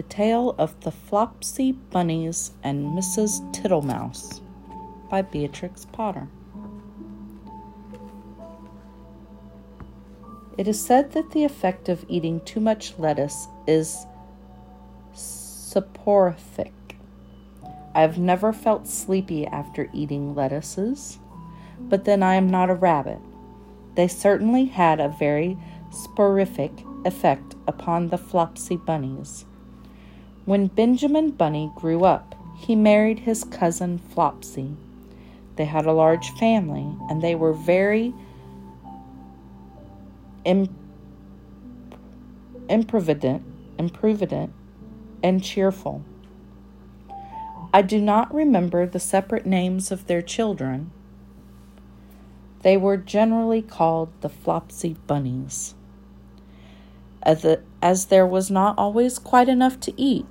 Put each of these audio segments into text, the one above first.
The Tale of the Flopsy Bunnies and Mrs. Tittlemouse by Beatrix Potter. It is said that the effect of eating too much lettuce is soporific. I have never felt sleepy after eating lettuces, but then I am not a rabbit. They certainly had a very soporific effect upon the Flopsy bunnies. When Benjamin Bunny grew up, he married his cousin Flopsy. They had a large family and they were very imp- improvident, improvident, and cheerful. I do not remember the separate names of their children. They were generally called the Flopsy Bunnies. As, the, as there was not always quite enough to eat,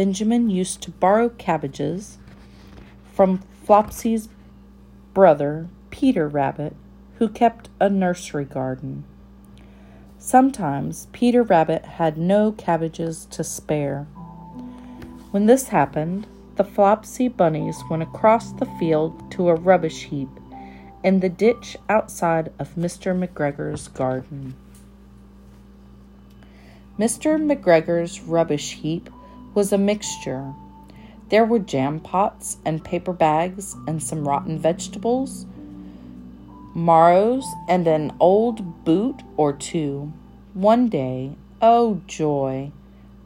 Benjamin used to borrow cabbages from Flopsy's brother, Peter Rabbit, who kept a nursery garden. Sometimes Peter Rabbit had no cabbages to spare. When this happened, the Flopsy bunnies went across the field to a rubbish heap in the ditch outside of Mr. McGregor's garden. Mr. McGregor's rubbish heap was a mixture. There were jam pots and paper bags and some rotten vegetables, marrows, and an old boot or two. One day, oh joy,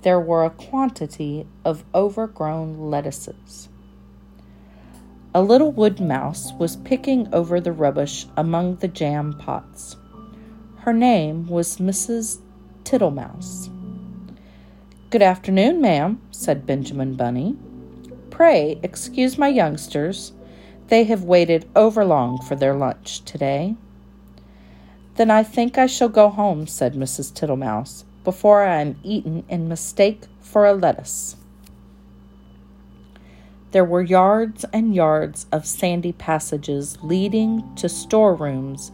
there were a quantity of overgrown lettuces. A little wood mouse was picking over the rubbish among the jam pots. Her name was Mrs. Tittlemouse. Good afternoon, ma'am, said Benjamin Bunny. Pray excuse my youngsters. They have waited overlong for their lunch today. Then I think I shall go home, said Mrs. Tittlemouse, before I am eaten in mistake for a lettuce. There were yards and yards of sandy passages leading to storerooms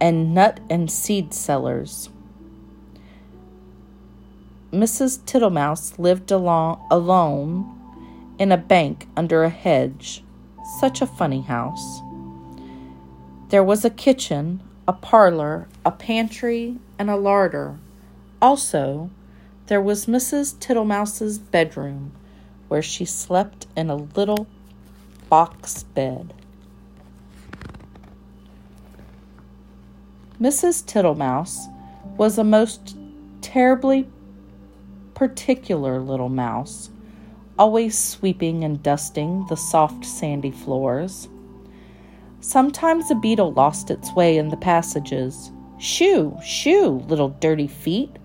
and nut and seed cellars. Mrs. Tittlemouse lived along, alone in a bank under a hedge. Such a funny house. There was a kitchen, a parlor, a pantry, and a larder. Also, there was Mrs. Tittlemouse's bedroom, where she slept in a little box bed. Mrs. Tittlemouse was a most terribly particular little mouse, always sweeping and dusting the soft sandy floors. Sometimes a beetle lost its way in the passages. Shoo, shoo, little dirty feet,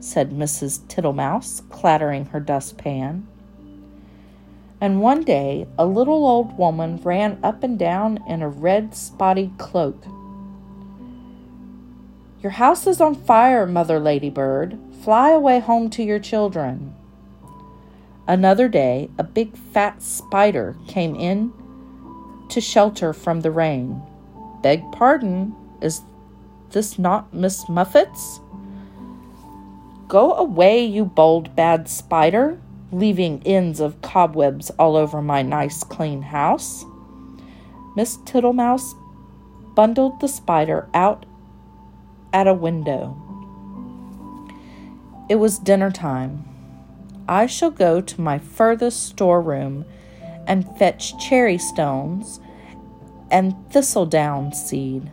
said Mrs. Tittlemouse, clattering her dustpan. And one day a little old woman ran up and down in a red spotty cloak. Your house is on fire, Mother Ladybird. Fly away home to your children. Another day, a big fat spider came in to shelter from the rain. Beg pardon, is this not Miss Muffet's? Go away, you bold bad spider, leaving ends of cobwebs all over my nice clean house. Miss Tittlemouse bundled the spider out at a window. It was dinner time. I shall go to my furthest storeroom and fetch cherry stones and thistledown seed.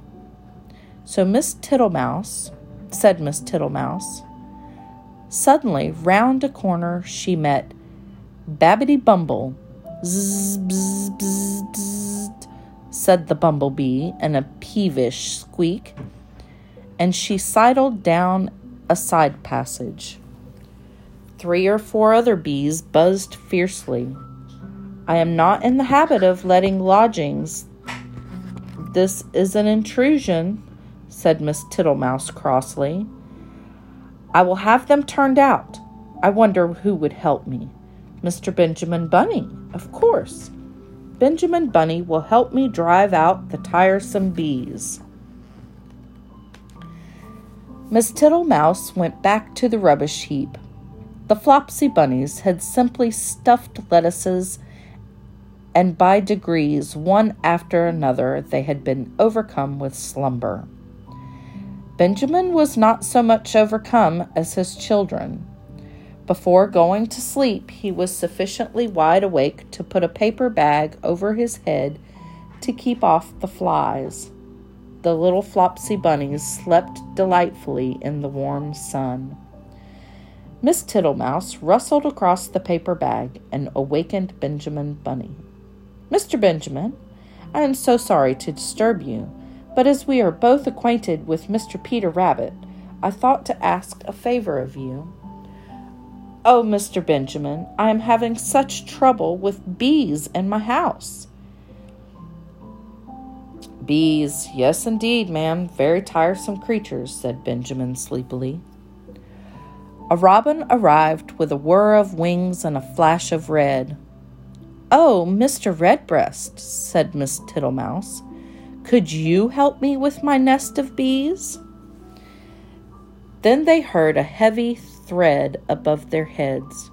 So Miss Tittlemouse, said Miss Tittlemouse. Suddenly, round a corner, she met Babbity Bumble. Zzz, bzz, bzz, bzz, said the bumblebee in a peevish squeak, and she sidled down a side passage. Three or four other bees buzzed fiercely. I am not in the habit of letting lodgings. This is an intrusion, said Miss Tittlemouse crossly. I will have them turned out. I wonder who would help me. Mr. Benjamin Bunny, of course. Benjamin Bunny will help me drive out the tiresome bees. Miss Tittlemouse went back to the rubbish heap. The Flopsy Bunnies had simply stuffed lettuces, and by degrees, one after another, they had been overcome with slumber. Benjamin was not so much overcome as his children. Before going to sleep, he was sufficiently wide awake to put a paper bag over his head to keep off the flies. The little Flopsy bunnies slept delightfully in the warm sun. Miss Tittlemouse rustled across the paper bag and awakened Benjamin Bunny. Mr. Benjamin, I am so sorry to disturb you, but as we are both acquainted with Mr. Peter Rabbit, I thought to ask a favor of you. Oh, Mr. Benjamin, I am having such trouble with bees in my house. Bees, yes, indeed, ma'am, very tiresome creatures, said Benjamin sleepily. A robin arrived with a whir of wings and a flash of red. Oh, Mr. Redbreast, said Miss Tittlemouse, could you help me with my nest of bees? Then they heard a heavy thread above their heads.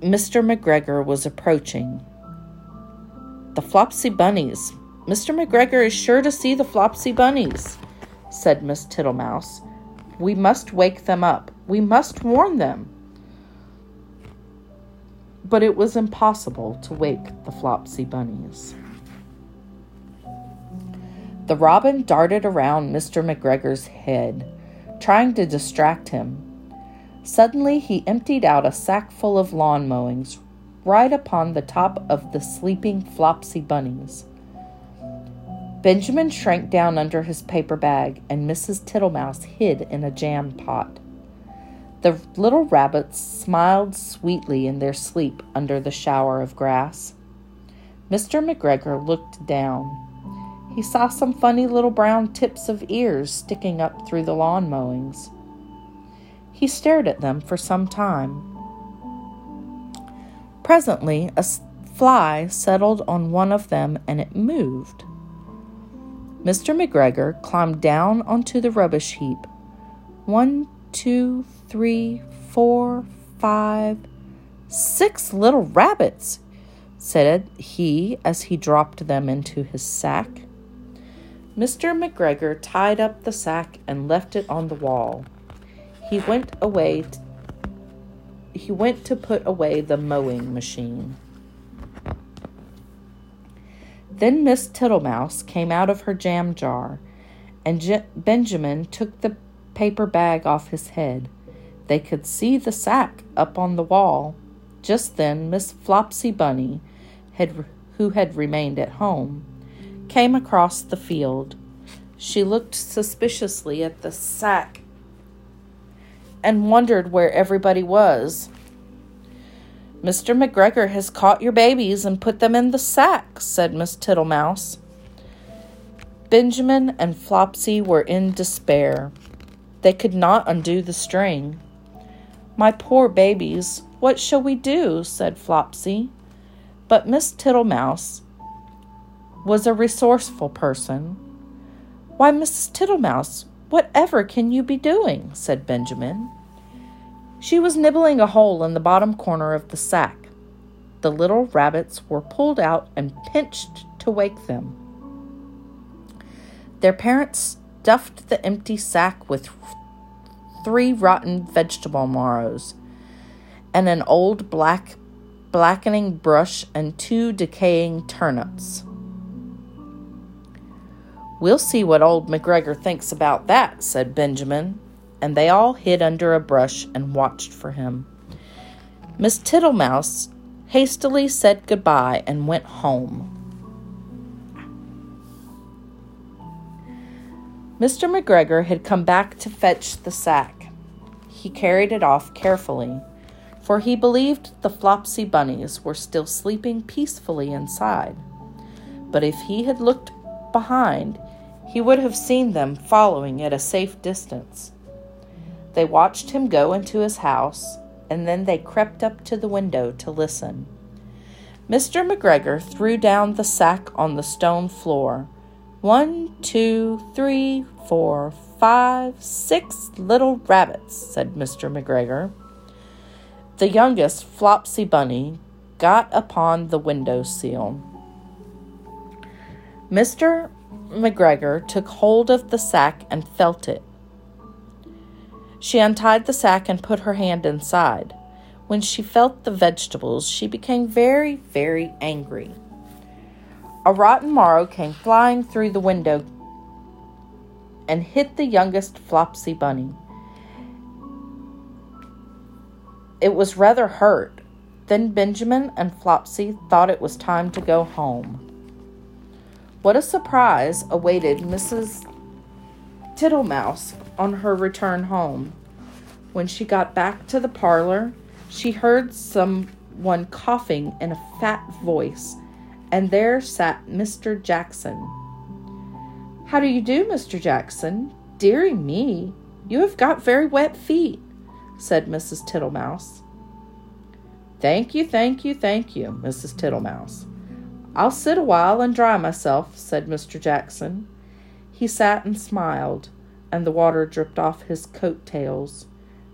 Mr. McGregor was approaching. The Flopsy Bunnies. Mr. McGregor is sure to see the Flopsy Bunnies, said Miss Tittlemouse. We must wake them up. We must warn them. But it was impossible to wake the Flopsy Bunnies. The robin darted around Mr. McGregor's head, trying to distract him. Suddenly, he emptied out a sack full of lawn mowings right upon the top of the sleeping Flopsy bunnies. Benjamin shrank down under his paper bag, and Mrs. Tittlemouse hid in a jam pot. The little rabbits smiled sweetly in their sleep under the shower of grass. Mr. McGregor looked down he saw some funny little brown tips of ears sticking up through the lawn mowings. He stared at them for some time. Presently, a fly settled on one of them and it moved. Mr. McGregor climbed down onto the rubbish heap. One, two, three, four, five, six little rabbits, said he as he dropped them into his sack. Mr. McGregor tied up the sack and left it on the wall. He went away. T- he went to put away the mowing machine. Then Miss Tittlemouse came out of her jam jar, and Je- Benjamin took the paper bag off his head. They could see the sack up on the wall. Just then, Miss Flopsy Bunny, had, who had remained at home, came across the field. She looked suspiciously at the sack and wondered where everybody was. Mr. McGregor has caught your babies and put them in the sack, said Miss Tittlemouse. Benjamin and Flopsy were in despair. They could not undo the string. My poor babies, what shall we do? said Flopsy. But Miss Tittlemouse was a resourceful person. Why, Mrs. Tittlemouse, whatever can you be doing? said Benjamin. She was nibbling a hole in the bottom corner of the sack. The little rabbits were pulled out and pinched to wake them. Their parents stuffed the empty sack with three rotten vegetable marrows and an old black blackening brush and two decaying turnips. We'll see what old McGregor thinks about that, said Benjamin, and they all hid under a brush and watched for him. Miss Tittlemouse hastily said goodbye and went home. Mr. McGregor had come back to fetch the sack. He carried it off carefully, for he believed the Flopsy bunnies were still sleeping peacefully inside. But if he had looked behind, he would have seen them following at a safe distance. They watched him go into his house, and then they crept up to the window to listen. Mr. McGregor threw down the sack on the stone floor, One, two, three, four, five, six little rabbits, said Mr. McGregor. The youngest, Flopsy Bunny, got upon the window sill. Mr. McGregor took hold of the sack and felt it. She untied the sack and put her hand inside. When she felt the vegetables, she became very, very angry. A rotten marrow came flying through the window and hit the youngest Flopsy Bunny. It was rather hurt. Then Benjamin and Flopsy thought it was time to go home. What a surprise awaited Mrs. Tittlemouse on her return home. When she got back to the parlor, she heard someone coughing in a fat voice, and there sat Mr. Jackson. How do you do, Mr. Jackson? Deary me, you have got very wet feet, said Mrs. Tittlemouse. Thank you, thank you, thank you, Mrs. Tittlemouse. I'll sit a while and dry myself, said Mr. Jackson. He sat and smiled, and the water dripped off his coat tails.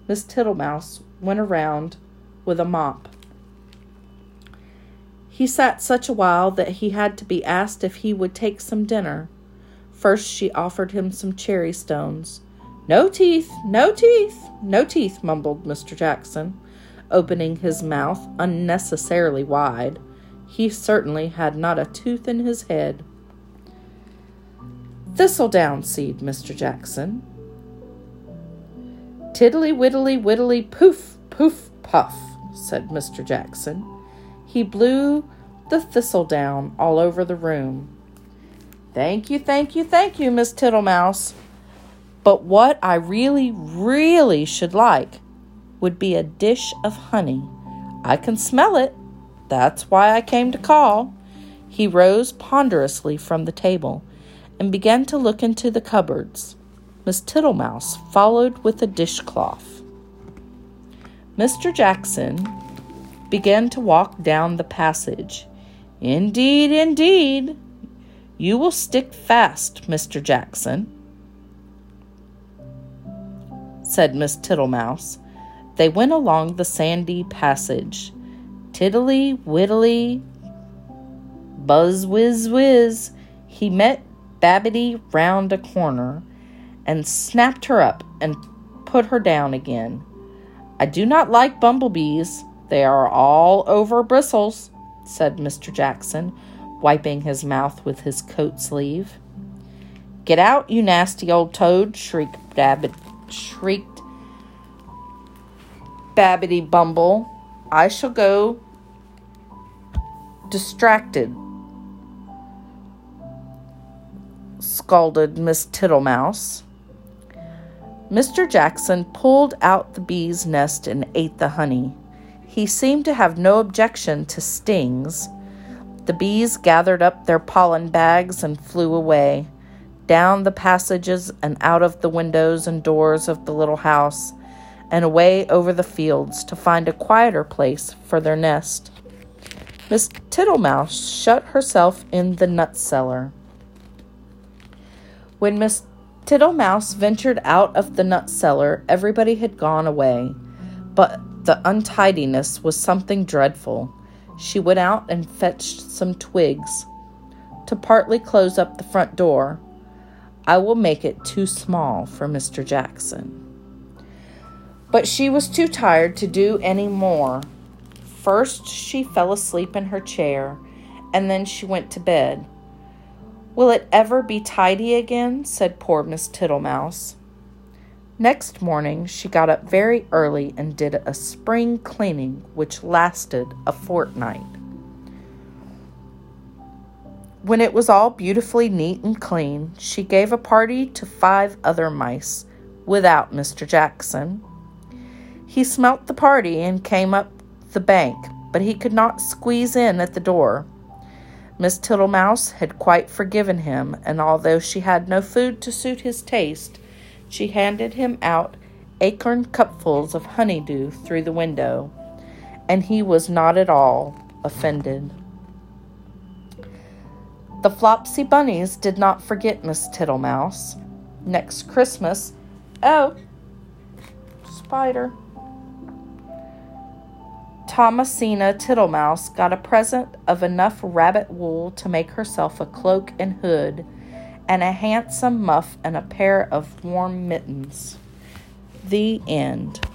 Miss Tittlemouse went around with a mop. He sat such a while that he had to be asked if he would take some dinner. First, she offered him some cherry stones. No teeth, no teeth, no teeth, mumbled Mr. Jackson, opening his mouth unnecessarily wide. He certainly had not a tooth in his head. Thistledown seed, Mr. Jackson. Tiddly widdly widdly poof, poof, puff, said Mr. Jackson. He blew the thistledown all over the room. Thank you, thank you, thank you, Miss Tittlemouse. But what I really, really should like would be a dish of honey. I can smell it. That's why I came to call. He rose ponderously from the table and began to look into the cupboards. Miss Tittlemouse followed with a dishcloth. Mr. Jackson began to walk down the passage. Indeed, indeed, you will stick fast, Mr. Jackson, said Miss Tittlemouse. They went along the sandy passage. Tiddly widdly, buzz whiz whiz, he met Babbity round a corner and snapped her up and put her down again. I do not like bumblebees. They are all over bristles, said Mr. Jackson, wiping his mouth with his coat sleeve. Get out, you nasty old toad, shrieked Babbit shrieked Babbity Bumble. I shall go distracted, scalded Miss Tittlemouse. Mr. Jackson pulled out the bee's nest and ate the honey. He seemed to have no objection to stings. The bees gathered up their pollen bags and flew away, down the passages and out of the windows and doors of the little house, and away over the fields to find a quieter place for their nest. Miss Tittlemouse shut herself in the nut cellar. When Miss Tittlemouse ventured out of the nut cellar, everybody had gone away, but the untidiness was something dreadful. She went out and fetched some twigs to partly close up the front door. I will make it too small for Mr. Jackson. But she was too tired to do any more. First, she fell asleep in her chair, and then she went to bed. Will it ever be tidy again? said poor Miss Tittlemouse. Next morning, she got up very early and did a spring cleaning which lasted a fortnight. When it was all beautifully neat and clean, she gave a party to five other mice without Mr. Jackson. He smelt the party and came up the bank, but he could not squeeze in at the door. Miss Tittlemouse had quite forgiven him, and although she had no food to suit his taste, she handed him out acorn cupfuls of honeydew through the window, and he was not at all offended. The Flopsy Bunnies did not forget Miss Tittlemouse. Next Christmas, oh, spider. Thomasina Tittlemouse got a present of enough rabbit wool to make herself a cloak and hood, and a handsome muff and a pair of warm mittens. The end.